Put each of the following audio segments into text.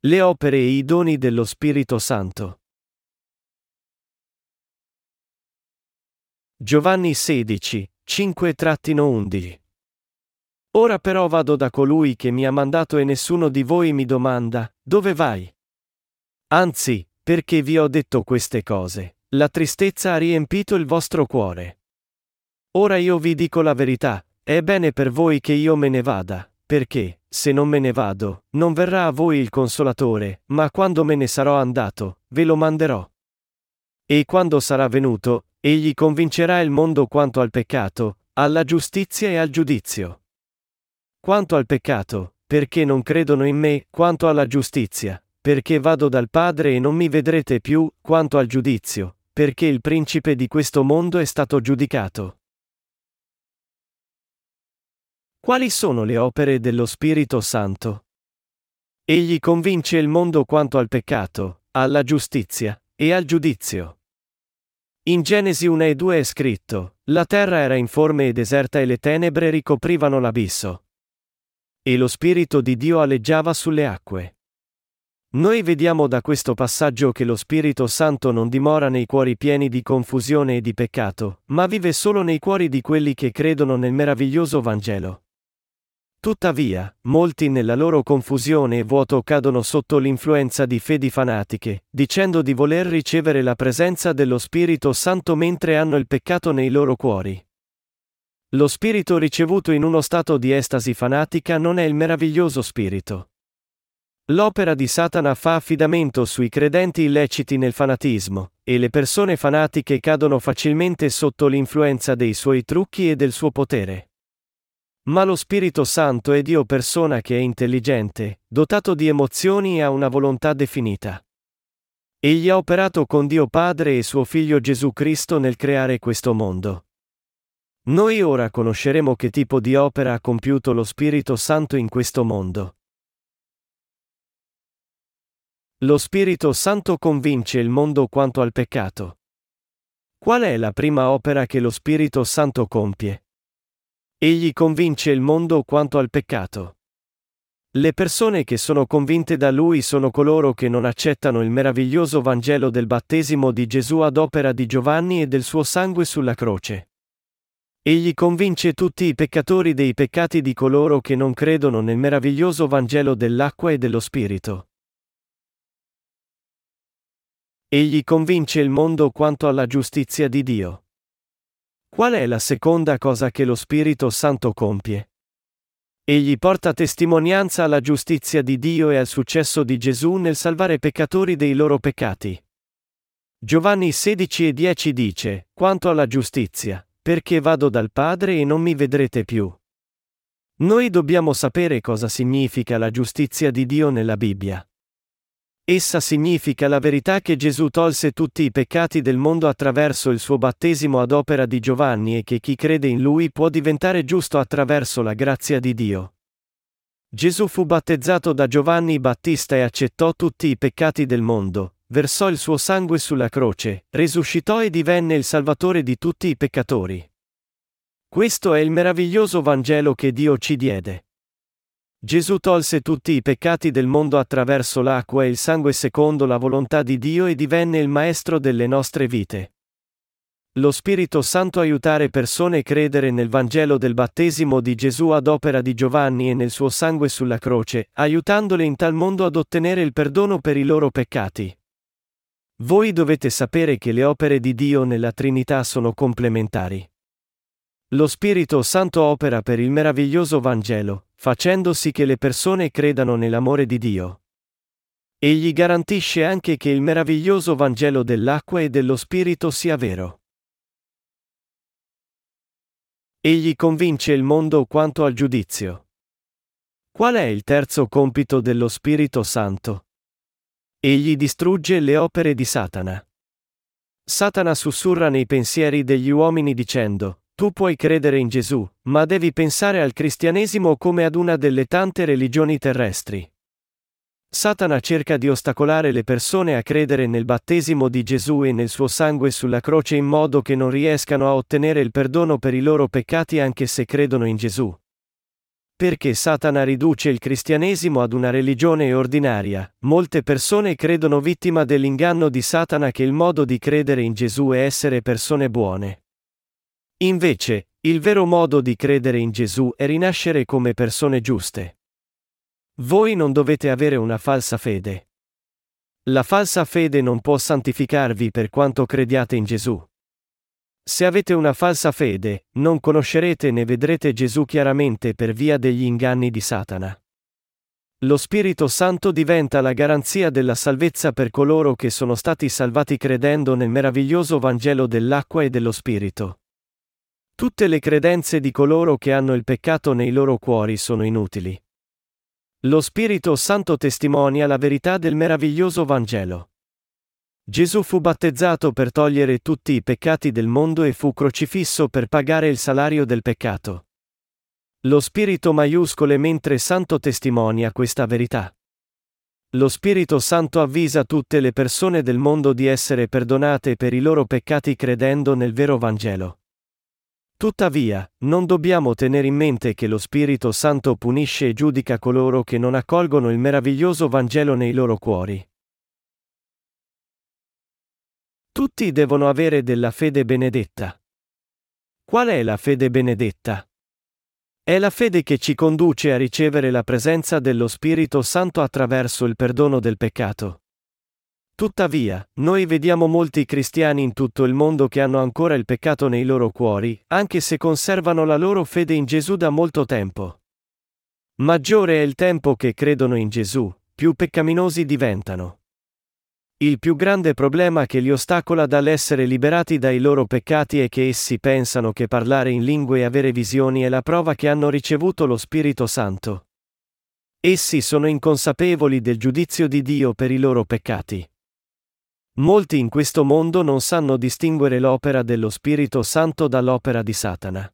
Le opere e i doni dello Spirito Santo. Giovanni 16, 5-11 Ora però vado da colui che mi ha mandato e nessuno di voi mi domanda, dove vai? Anzi, perché vi ho detto queste cose, la tristezza ha riempito il vostro cuore. Ora io vi dico la verità, è bene per voi che io me ne vada, perché, se non me ne vado, non verrà a voi il consolatore, ma quando me ne sarò andato, ve lo manderò. E quando sarà venuto, egli convincerà il mondo quanto al peccato, alla giustizia e al giudizio. Quanto al peccato, perché non credono in me, quanto alla giustizia, perché vado dal Padre e non mi vedrete più, quanto al giudizio, perché il principe di questo mondo è stato giudicato. Quali sono le opere dello Spirito Santo? Egli convince il mondo quanto al peccato, alla giustizia e al giudizio. In Genesi 1 e 2 è scritto, la terra era informe e deserta e le tenebre ricoprivano l'abisso. E lo Spirito di Dio alleggiava sulle acque. Noi vediamo da questo passaggio che lo Spirito Santo non dimora nei cuori pieni di confusione e di peccato, ma vive solo nei cuori di quelli che credono nel meraviglioso Vangelo. Tuttavia, molti nella loro confusione e vuoto cadono sotto l'influenza di fedi fanatiche, dicendo di voler ricevere la presenza dello Spirito Santo mentre hanno il peccato nei loro cuori. Lo spirito ricevuto in uno stato di estasi fanatica non è il meraviglioso spirito. L'opera di Satana fa affidamento sui credenti illeciti nel fanatismo, e le persone fanatiche cadono facilmente sotto l'influenza dei suoi trucchi e del suo potere. Ma lo Spirito Santo è Dio persona che è intelligente, dotato di emozioni e ha una volontà definita. Egli ha operato con Dio Padre e suo Figlio Gesù Cristo nel creare questo mondo. Noi ora conosceremo che tipo di opera ha compiuto lo Spirito Santo in questo mondo. Lo Spirito Santo convince il mondo quanto al peccato. Qual è la prima opera che lo Spirito Santo compie? Egli convince il mondo quanto al peccato. Le persone che sono convinte da lui sono coloro che non accettano il meraviglioso Vangelo del battesimo di Gesù ad opera di Giovanni e del suo sangue sulla croce. Egli convince tutti i peccatori dei peccati di coloro che non credono nel meraviglioso Vangelo dell'acqua e dello Spirito. Egli convince il mondo quanto alla giustizia di Dio. Qual è la seconda cosa che lo Spirito Santo compie? Egli porta testimonianza alla giustizia di Dio e al successo di Gesù nel salvare peccatori dei loro peccati. Giovanni 16 e 10 dice, Quanto alla giustizia, perché vado dal Padre e non mi vedrete più. Noi dobbiamo sapere cosa significa la giustizia di Dio nella Bibbia. Essa significa la verità che Gesù tolse tutti i peccati del mondo attraverso il suo battesimo ad opera di Giovanni e che chi crede in lui può diventare giusto attraverso la grazia di Dio. Gesù fu battezzato da Giovanni Battista e accettò tutti i peccati del mondo, versò il suo sangue sulla croce, risuscitò e divenne il Salvatore di tutti i peccatori. Questo è il meraviglioso Vangelo che Dio ci diede. Gesù tolse tutti i peccati del mondo attraverso l'acqua e il sangue secondo la volontà di Dio e divenne il Maestro delle nostre vite. Lo Spirito Santo aiutare persone a credere nel Vangelo del battesimo di Gesù ad opera di Giovanni e nel suo sangue sulla croce, aiutandole in tal mondo ad ottenere il perdono per i loro peccati. Voi dovete sapere che le opere di Dio nella Trinità sono complementari. Lo Spirito Santo opera per il meraviglioso Vangelo, facendo sì che le persone credano nell'amore di Dio. Egli garantisce anche che il meraviglioso Vangelo dell'acqua e dello Spirito sia vero. Egli convince il mondo quanto al giudizio. Qual è il terzo compito dello Spirito Santo? Egli distrugge le opere di Satana. Satana sussurra nei pensieri degli uomini dicendo, tu puoi credere in Gesù, ma devi pensare al cristianesimo come ad una delle tante religioni terrestri. Satana cerca di ostacolare le persone a credere nel battesimo di Gesù e nel suo sangue sulla croce in modo che non riescano a ottenere il perdono per i loro peccati anche se credono in Gesù. Perché Satana riduce il cristianesimo ad una religione ordinaria, molte persone credono vittima dell'inganno di Satana che il modo di credere in Gesù è essere persone buone. Invece, il vero modo di credere in Gesù è rinascere come persone giuste. Voi non dovete avere una falsa fede. La falsa fede non può santificarvi per quanto crediate in Gesù. Se avete una falsa fede, non conoscerete né vedrete Gesù chiaramente per via degli inganni di Satana. Lo Spirito Santo diventa la garanzia della salvezza per coloro che sono stati salvati credendo nel meraviglioso Vangelo dell'acqua e dello Spirito. Tutte le credenze di coloro che hanno il peccato nei loro cuori sono inutili. Lo Spirito Santo testimonia la verità del meraviglioso Vangelo. Gesù fu battezzato per togliere tutti i peccati del mondo e fu crocifisso per pagare il salario del peccato. Lo Spirito maiuscole mentre Santo testimonia questa verità. Lo Spirito Santo avvisa tutte le persone del mondo di essere perdonate per i loro peccati credendo nel vero Vangelo. Tuttavia, non dobbiamo tenere in mente che lo Spirito Santo punisce e giudica coloro che non accolgono il meraviglioso Vangelo nei loro cuori. Tutti devono avere della fede benedetta. Qual è la fede benedetta? È la fede che ci conduce a ricevere la presenza dello Spirito Santo attraverso il perdono del peccato. Tuttavia, noi vediamo molti cristiani in tutto il mondo che hanno ancora il peccato nei loro cuori, anche se conservano la loro fede in Gesù da molto tempo. Maggiore è il tempo che credono in Gesù, più peccaminosi diventano. Il più grande problema che li ostacola dall'essere liberati dai loro peccati è che essi pensano che parlare in lingue e avere visioni è la prova che hanno ricevuto lo Spirito Santo. Essi sono inconsapevoli del giudizio di Dio per i loro peccati. Molti in questo mondo non sanno distinguere l'opera dello Spirito Santo dall'opera di Satana.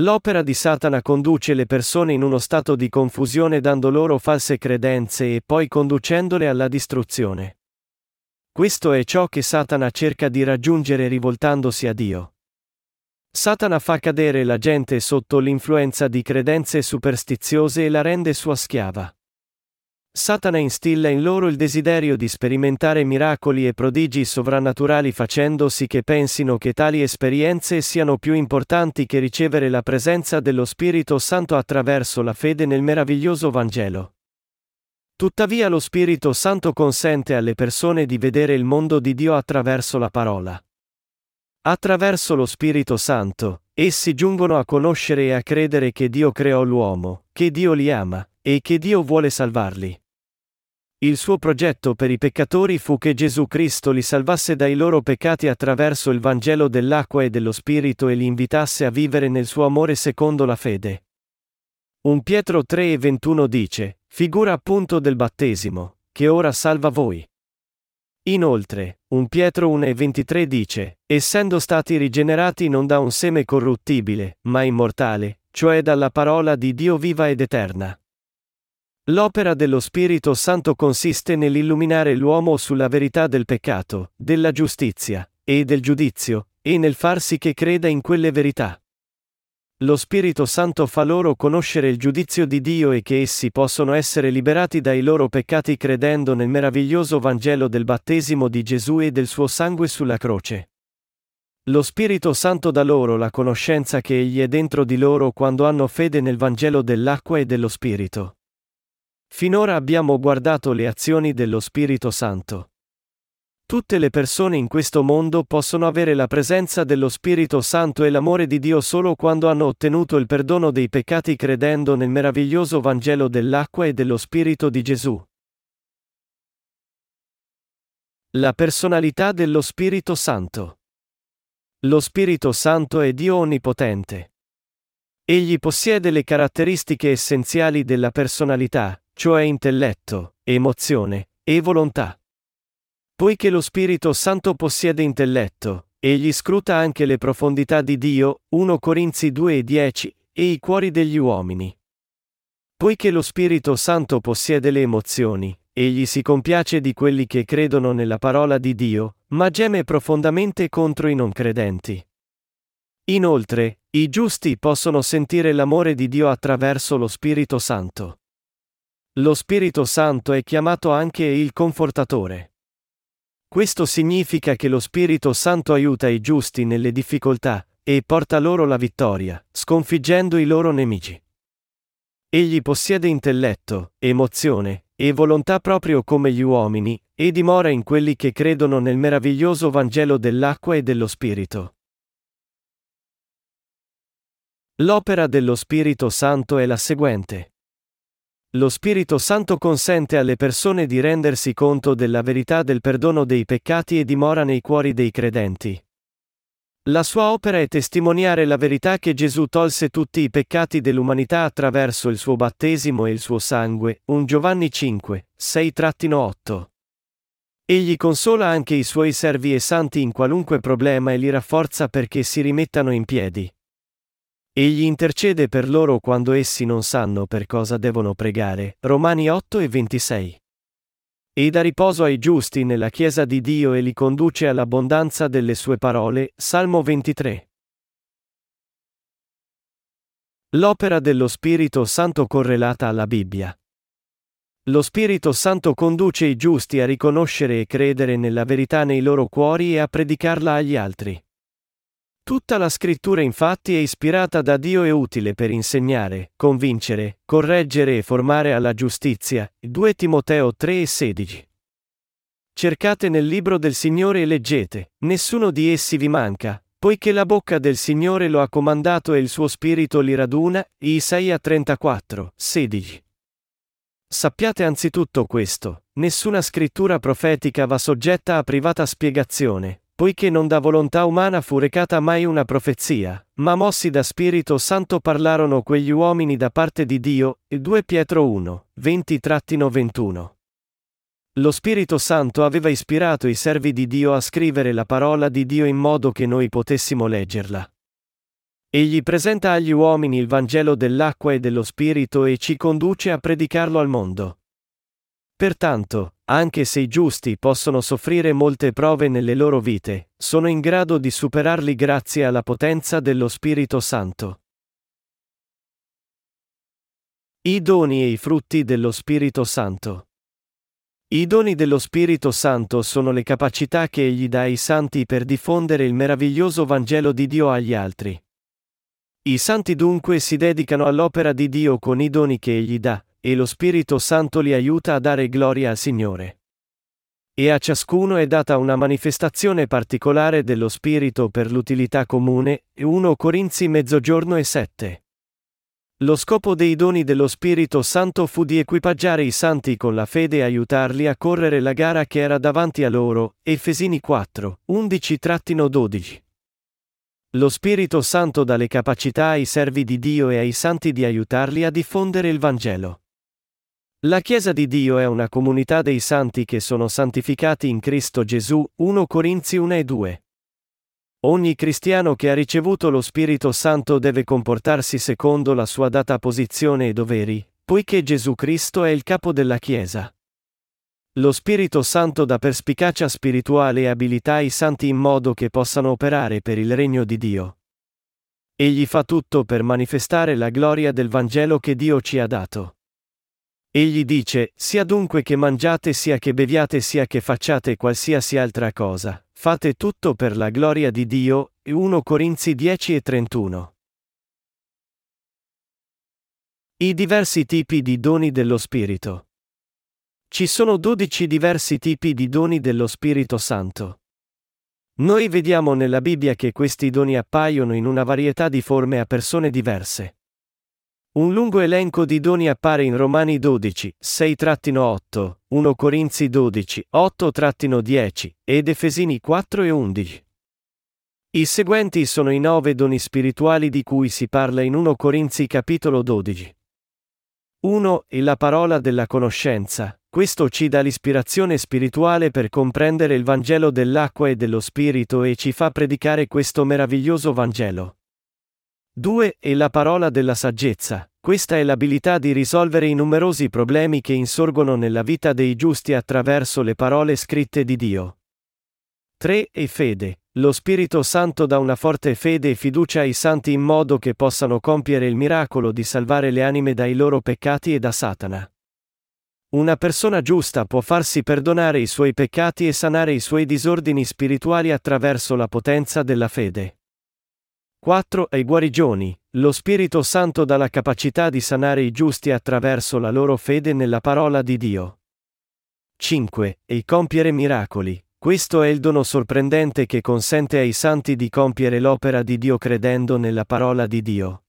L'opera di Satana conduce le persone in uno stato di confusione dando loro false credenze e poi conducendole alla distruzione. Questo è ciò che Satana cerca di raggiungere rivoltandosi a Dio. Satana fa cadere la gente sotto l'influenza di credenze superstiziose e la rende sua schiava. Satana instilla in loro il desiderio di sperimentare miracoli e prodigi sovrannaturali facendo sì che pensino che tali esperienze siano più importanti che ricevere la presenza dello Spirito Santo attraverso la fede nel meraviglioso Vangelo. Tuttavia lo Spirito Santo consente alle persone di vedere il mondo di Dio attraverso la parola. Attraverso lo Spirito Santo, essi giungono a conoscere e a credere che Dio creò l'uomo, che Dio li ama, e che Dio vuole salvarli. Il suo progetto per i peccatori fu che Gesù Cristo li salvasse dai loro peccati attraverso il Vangelo dell'acqua e dello Spirito e li invitasse a vivere nel suo amore secondo la fede. 1 Pietro 3 e 21 dice, Figura appunto del battesimo, che ora salva voi. Inoltre, 1 Pietro 1 e 23 dice, essendo stati rigenerati non da un seme corruttibile, ma immortale, cioè dalla parola di Dio viva ed eterna. L'opera dello Spirito Santo consiste nell'illuminare l'uomo sulla verità del peccato, della giustizia, e del giudizio, e nel far sì che creda in quelle verità. Lo Spirito Santo fa loro conoscere il giudizio di Dio e che essi possono essere liberati dai loro peccati credendo nel meraviglioso Vangelo del battesimo di Gesù e del suo sangue sulla croce. Lo Spirito Santo dà loro la conoscenza che Egli è dentro di loro quando hanno fede nel Vangelo dell'acqua e dello Spirito. Finora abbiamo guardato le azioni dello Spirito Santo. Tutte le persone in questo mondo possono avere la presenza dello Spirito Santo e l'amore di Dio solo quando hanno ottenuto il perdono dei peccati credendo nel meraviglioso Vangelo dell'acqua e dello Spirito di Gesù. La personalità dello Spirito Santo. Lo Spirito Santo è Dio onnipotente. Egli possiede le caratteristiche essenziali della personalità, cioè intelletto, emozione e volontà. Poiché lo Spirito Santo possiede intelletto, egli scruta anche le profondità di Dio, 1 Corinzi 2 e 10, e i cuori degli uomini. Poiché lo Spirito Santo possiede le emozioni, egli si compiace di quelli che credono nella parola di Dio, ma geme profondamente contro i non credenti. Inoltre, i giusti possono sentire l'amore di Dio attraverso lo Spirito Santo. Lo Spirito Santo è chiamato anche il Confortatore. Questo significa che lo Spirito Santo aiuta i giusti nelle difficoltà, e porta loro la vittoria, sconfiggendo i loro nemici. Egli possiede intelletto, emozione, e volontà proprio come gli uomini, e dimora in quelli che credono nel meraviglioso Vangelo dell'acqua e dello Spirito. L'opera dello Spirito Santo è la seguente. Lo Spirito Santo consente alle persone di rendersi conto della verità del perdono dei peccati e dimora nei cuori dei credenti. La sua opera è testimoniare la verità che Gesù tolse tutti i peccati dell'umanità attraverso il suo battesimo e il suo sangue. 1 Giovanni 5, 6-8. Egli consola anche i suoi servi e santi in qualunque problema e li rafforza perché si rimettano in piedi. Egli intercede per loro quando essi non sanno per cosa devono pregare. Romani 8 e 26. E dà riposo ai giusti nella Chiesa di Dio e li conduce all'abbondanza delle sue parole. Salmo 23. L'opera dello Spirito Santo correlata alla Bibbia. Lo Spirito Santo conduce i giusti a riconoscere e credere nella verità nei loro cuori e a predicarla agli altri. Tutta la scrittura infatti è ispirata da Dio e utile per insegnare, convincere, correggere e formare alla giustizia. 2 Timoteo 3 e 16. Cercate nel libro del Signore e leggete, nessuno di essi vi manca, poiché la bocca del Signore lo ha comandato e il suo spirito li raduna. Isaia 34, 16. Sappiate anzitutto questo, nessuna scrittura profetica va soggetta a privata spiegazione, poiché non da volontà umana fu recata mai una profezia, ma mossi da Spirito Santo parlarono quegli uomini da parte di Dio, 2 Pietro 1, 20-21. Lo Spirito Santo aveva ispirato i servi di Dio a scrivere la parola di Dio in modo che noi potessimo leggerla. Egli presenta agli uomini il Vangelo dell'acqua e dello Spirito e ci conduce a predicarlo al mondo. Pertanto, anche se i giusti possono soffrire molte prove nelle loro vite, sono in grado di superarli grazie alla potenza dello Spirito Santo. I doni e i frutti dello Spirito Santo. I doni dello Spirito Santo sono le capacità che egli dà ai santi per diffondere il meraviglioso Vangelo di Dio agli altri. I santi dunque si dedicano all'opera di Dio con i doni che egli dà, e lo Spirito Santo li aiuta a dare gloria al Signore. E a ciascuno è data una manifestazione particolare dello Spirito per l'utilità comune, 1 Corinzi mezzogiorno e 7. Lo scopo dei doni dello Spirito Santo fu di equipaggiare i santi con la fede e aiutarli a correre la gara che era davanti a loro, Efesini 4, 11-12. Lo Spirito Santo dà le capacità ai servi di Dio e ai santi di aiutarli a diffondere il Vangelo. La Chiesa di Dio è una comunità dei santi che sono santificati in Cristo Gesù, 1 Corinzi 1 e 2. Ogni cristiano che ha ricevuto lo Spirito Santo deve comportarsi secondo la sua data posizione e doveri, poiché Gesù Cristo è il capo della Chiesa. Lo Spirito Santo dà perspicacia spirituale e abilità ai santi in modo che possano operare per il regno di Dio. Egli fa tutto per manifestare la gloria del Vangelo che Dio ci ha dato. Egli dice, sia dunque che mangiate sia che beviate sia che facciate qualsiasi altra cosa, fate tutto per la gloria di Dio. 1 Corinzi 10 e 31. I diversi tipi di doni dello Spirito. Ci sono dodici diversi tipi di doni dello Spirito Santo. Noi vediamo nella Bibbia che questi doni appaiono in una varietà di forme a persone diverse. Un lungo elenco di doni appare in Romani 12, 6-8, 1 Corinzi 12, 8-10 ed Efesini 4 e 11. I seguenti sono i nove doni spirituali di cui si parla in 1 Corinzi capitolo 12. 1. E la parola della conoscenza. Questo ci dà l'ispirazione spirituale per comprendere il Vangelo dell'acqua e dello Spirito e ci fa predicare questo meraviglioso Vangelo. 2. E la parola della saggezza. Questa è l'abilità di risolvere i numerosi problemi che insorgono nella vita dei giusti attraverso le parole scritte di Dio. 3. E fede. Lo Spirito Santo dà una forte fede e fiducia ai santi in modo che possano compiere il miracolo di salvare le anime dai loro peccati e da Satana. Una persona giusta può farsi perdonare i suoi peccati e sanare i suoi disordini spirituali attraverso la potenza della fede. 4. Ai guarigioni. Lo Spirito Santo dà la capacità di sanare i giusti attraverso la loro fede nella parola di Dio. 5. E compiere miracoli. Questo è il dono sorprendente che consente ai santi di compiere l'opera di Dio credendo nella parola di Dio.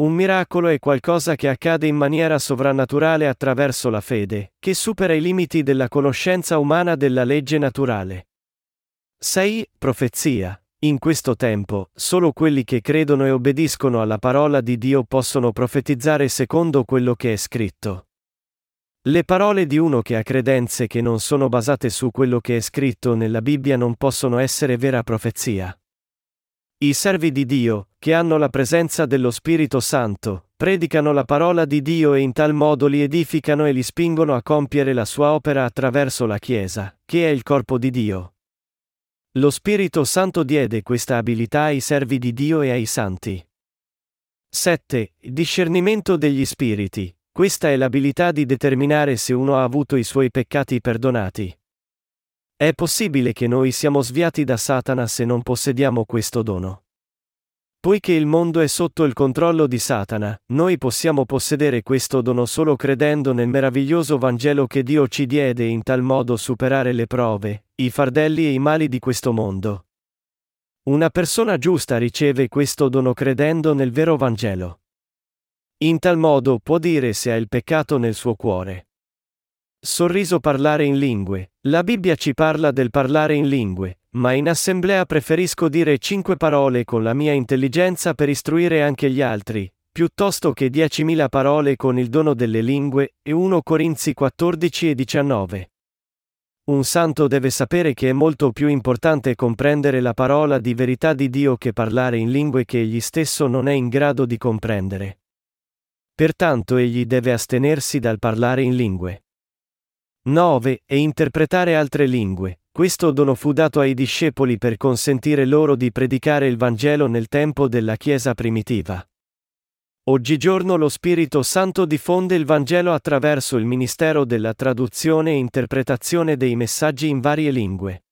Un miracolo è qualcosa che accade in maniera sovrannaturale attraverso la fede, che supera i limiti della conoscenza umana della legge naturale. 6. Profezia. In questo tempo, solo quelli che credono e obbediscono alla parola di Dio possono profetizzare secondo quello che è scritto. Le parole di uno che ha credenze che non sono basate su quello che è scritto nella Bibbia non possono essere vera profezia. I servi di Dio, che hanno la presenza dello Spirito Santo, predicano la parola di Dio e in tal modo li edificano e li spingono a compiere la sua opera attraverso la Chiesa, che è il corpo di Dio. Lo Spirito Santo diede questa abilità ai servi di Dio e ai santi. 7. Discernimento degli spiriti. Questa è l'abilità di determinare se uno ha avuto i suoi peccati perdonati. È possibile che noi siamo sviati da Satana se non possediamo questo dono. Poiché il mondo è sotto il controllo di Satana, noi possiamo possedere questo dono solo credendo nel meraviglioso Vangelo che Dio ci diede e in tal modo superare le prove, i fardelli e i mali di questo mondo. Una persona giusta riceve questo dono credendo nel vero Vangelo. In tal modo può dire se ha il peccato nel suo cuore. Sorriso parlare in lingue. La Bibbia ci parla del parlare in lingue, ma in assemblea preferisco dire cinque parole con la mia intelligenza per istruire anche gli altri, piuttosto che diecimila parole con il dono delle lingue, e 1 Corinzi 14 e 19. Un santo deve sapere che è molto più importante comprendere la parola di verità di Dio che parlare in lingue che egli stesso non è in grado di comprendere. Pertanto egli deve astenersi dal parlare in lingue. 9. E interpretare altre lingue. Questo dono fu dato ai discepoli per consentire loro di predicare il Vangelo nel tempo della Chiesa primitiva. Oggigiorno lo Spirito Santo diffonde il Vangelo attraverso il ministero della traduzione e interpretazione dei messaggi in varie lingue.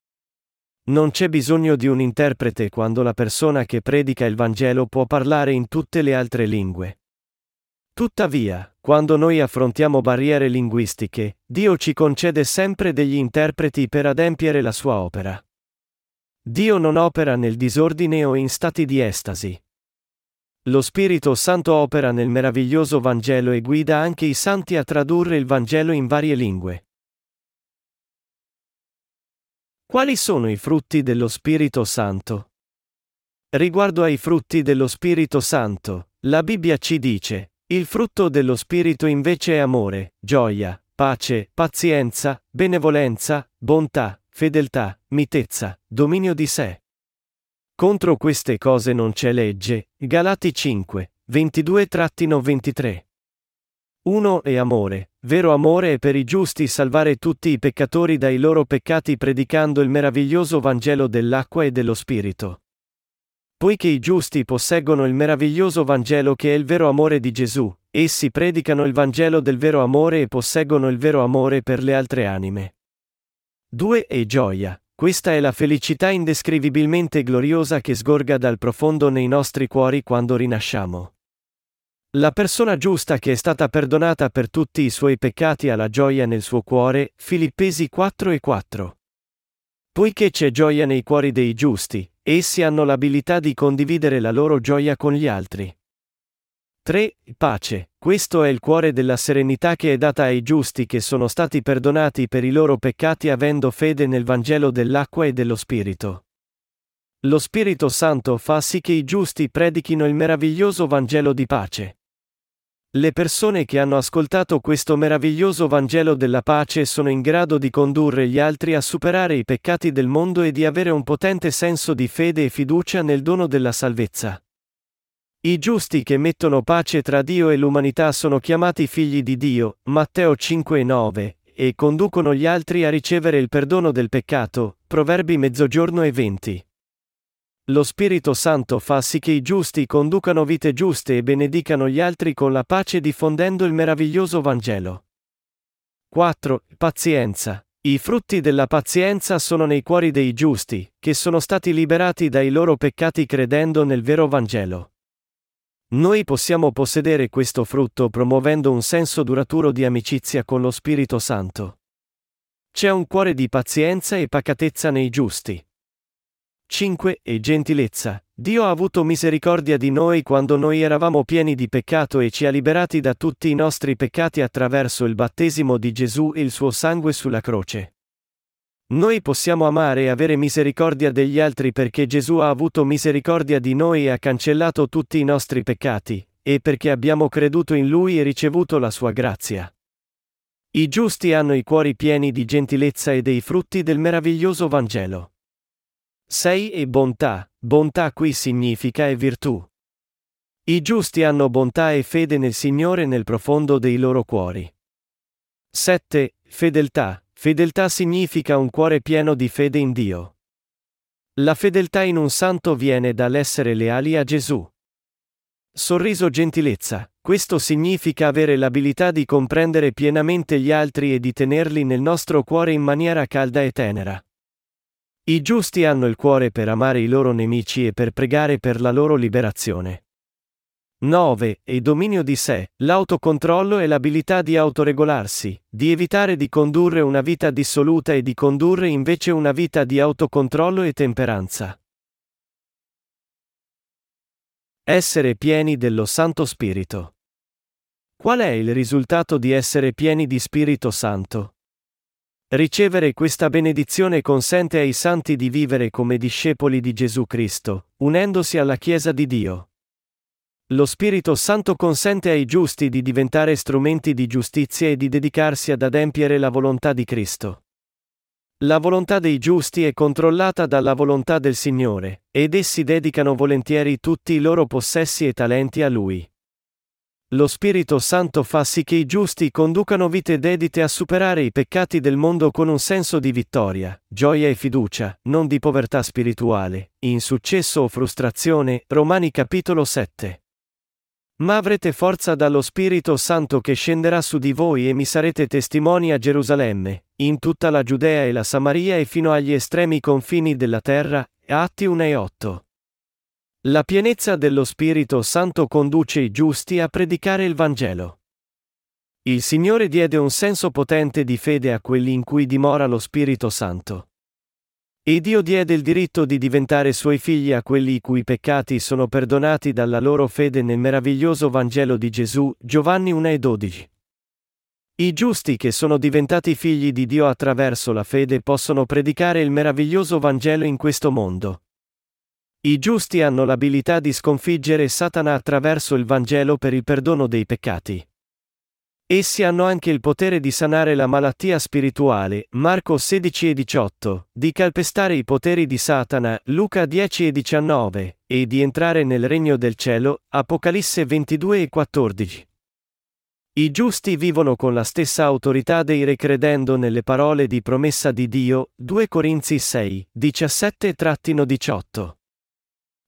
Non c'è bisogno di un interprete quando la persona che predica il Vangelo può parlare in tutte le altre lingue. Tuttavia, quando noi affrontiamo barriere linguistiche, Dio ci concede sempre degli interpreti per adempiere la sua opera. Dio non opera nel disordine o in stati di estasi. Lo Spirito Santo opera nel meraviglioso Vangelo e guida anche i santi a tradurre il Vangelo in varie lingue. Quali sono i frutti dello Spirito Santo? Riguardo ai frutti dello Spirito Santo, la Bibbia ci dice, il frutto dello Spirito invece è amore, gioia, pace, pazienza, benevolenza, bontà, fedeltà, mitezza, dominio di sé. Contro queste cose non c'è legge. Galati 5, 22-23. 1 è amore. Vero amore è per i giusti salvare tutti i peccatori dai loro peccati predicando il meraviglioso Vangelo dell'acqua e dello Spirito. Poiché i giusti posseggono il meraviglioso Vangelo che è il vero amore di Gesù, essi predicano il Vangelo del vero amore e posseggono il vero amore per le altre anime. 2 è gioia. Questa è la felicità indescrivibilmente gloriosa che sgorga dal profondo nei nostri cuori quando rinasciamo. La persona giusta che è stata perdonata per tutti i suoi peccati ha la gioia nel suo cuore, Filippesi 4 e 4. Poiché c'è gioia nei cuori dei giusti, essi hanno l'abilità di condividere la loro gioia con gli altri. 3. Pace. Questo è il cuore della serenità che è data ai giusti che sono stati perdonati per i loro peccati avendo fede nel Vangelo dell'acqua e dello Spirito. Lo Spirito Santo fa sì che i giusti predichino il meraviglioso Vangelo di pace. Le persone che hanno ascoltato questo meraviglioso Vangelo della pace sono in grado di condurre gli altri a superare i peccati del mondo e di avere un potente senso di fede e fiducia nel dono della salvezza. I giusti che mettono pace tra Dio e l'umanità sono chiamati figli di Dio, Matteo 5 e 9, e conducono gli altri a ricevere il perdono del peccato. Proverbi mezzogiorno e venti. Lo Spirito Santo fa sì che i giusti conducano vite giuste e benedicano gli altri con la pace diffondendo il meraviglioso Vangelo. 4. Pazienza. I frutti della pazienza sono nei cuori dei giusti, che sono stati liberati dai loro peccati credendo nel vero Vangelo. Noi possiamo possedere questo frutto promuovendo un senso duraturo di amicizia con lo Spirito Santo. C'è un cuore di pazienza e pacatezza nei giusti. 5. E gentilezza. Dio ha avuto misericordia di noi quando noi eravamo pieni di peccato e ci ha liberati da tutti i nostri peccati attraverso il battesimo di Gesù e il suo sangue sulla croce. Noi possiamo amare e avere misericordia degli altri perché Gesù ha avuto misericordia di noi e ha cancellato tutti i nostri peccati, e perché abbiamo creduto in Lui e ricevuto la sua grazia. I giusti hanno i cuori pieni di gentilezza e dei frutti del meraviglioso Vangelo. 6. E bontà. Bontà qui significa e virtù. I giusti hanno bontà e fede nel Signore nel profondo dei loro cuori. 7. Fedeltà. Fedeltà significa un cuore pieno di fede in Dio. La fedeltà in un santo viene dall'essere leali a Gesù. Sorriso gentilezza. Questo significa avere l'abilità di comprendere pienamente gli altri e di tenerli nel nostro cuore in maniera calda e tenera. I giusti hanno il cuore per amare i loro nemici e per pregare per la loro liberazione. 9. E dominio di sé, l'autocontrollo e l'abilità di autoregolarsi, di evitare di condurre una vita dissoluta e di condurre invece una vita di autocontrollo e temperanza. Essere pieni dello Santo Spirito. Qual è il risultato di essere pieni di Spirito Santo? Ricevere questa benedizione consente ai santi di vivere come discepoli di Gesù Cristo, unendosi alla Chiesa di Dio. Lo Spirito Santo consente ai giusti di diventare strumenti di giustizia e di dedicarsi ad adempiere la volontà di Cristo. La volontà dei giusti è controllata dalla volontà del Signore, ed essi dedicano volentieri tutti i loro possessi e talenti a Lui. Lo Spirito Santo fa sì che i giusti conducano vite dedite a superare i peccati del mondo con un senso di vittoria, gioia e fiducia, non di povertà spirituale, insuccesso o frustrazione. Romani capitolo 7. Ma avrete forza dallo Spirito Santo che scenderà su di voi e mi sarete testimoni a Gerusalemme, in tutta la Giudea e la Samaria e fino agli estremi confini della terra. Atti 1 e 8. La pienezza dello Spirito Santo conduce i giusti a predicare il Vangelo. Il Signore diede un senso potente di fede a quelli in cui dimora lo Spirito Santo. E Dio diede il diritto di diventare suoi figli a quelli i cui peccati sono perdonati dalla loro fede nel meraviglioso Vangelo di Gesù, Giovanni 1 e 12. I giusti che sono diventati figli di Dio attraverso la fede possono predicare il meraviglioso Vangelo in questo mondo. I giusti hanno l'abilità di sconfiggere Satana attraverso il Vangelo per il perdono dei peccati. Essi hanno anche il potere di sanare la malattia spirituale, Marco 16 e 18, di calpestare i poteri di Satana, Luca 10 e 19, e di entrare nel regno del cielo, Apocalisse 22 e 14. I giusti vivono con la stessa autorità dei re credendo nelle parole di promessa di Dio, 2 Corinzi 6, 17-18.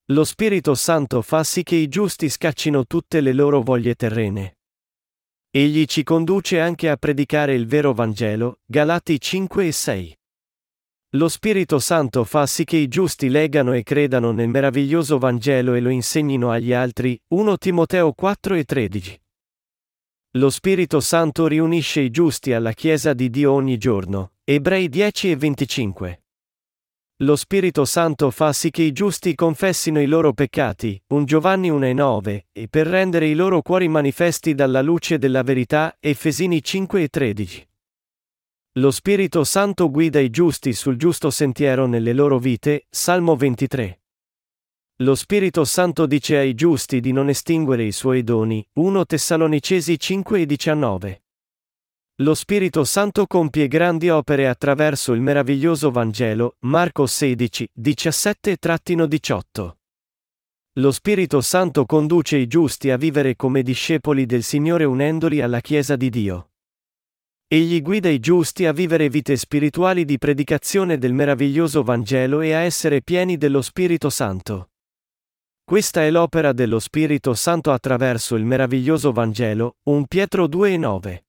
Lo Spirito Santo fa sì che i giusti scaccino tutte le loro voglie terrene. Egli ci conduce anche a predicare il vero Vangelo, Galati 5 e 6. Lo Spirito Santo fa sì che i giusti leggano e credano nel meraviglioso Vangelo e lo insegnino agli altri, 1 Timoteo 4 e 13. Lo Spirito Santo riunisce i giusti alla Chiesa di Dio ogni giorno, Ebrei 10 e 25. Lo Spirito Santo fa sì che i giusti confessino i loro peccati, un Giovanni 1 e 9, per rendere i loro cuori manifesti dalla luce della verità, Efesini 5 e 13. Lo Spirito Santo guida i giusti sul giusto sentiero nelle loro vite, Salmo 23. Lo Spirito Santo dice ai giusti di non estinguere i suoi doni, 1 Tessalonicesi 5 e 19. Lo Spirito Santo compie grandi opere attraverso il meraviglioso Vangelo, Marco 16, 17-18. Lo Spirito Santo conduce i giusti a vivere come discepoli del Signore unendoli alla Chiesa di Dio. Egli guida i giusti a vivere vite spirituali di predicazione del meraviglioso Vangelo e a essere pieni dello Spirito Santo. Questa è l'opera dello Spirito Santo attraverso il meraviglioso Vangelo, 1 Pietro 2 e 9.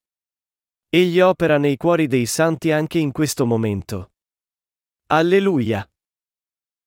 Egli opera nei cuori dei santi anche in questo momento. Alleluia!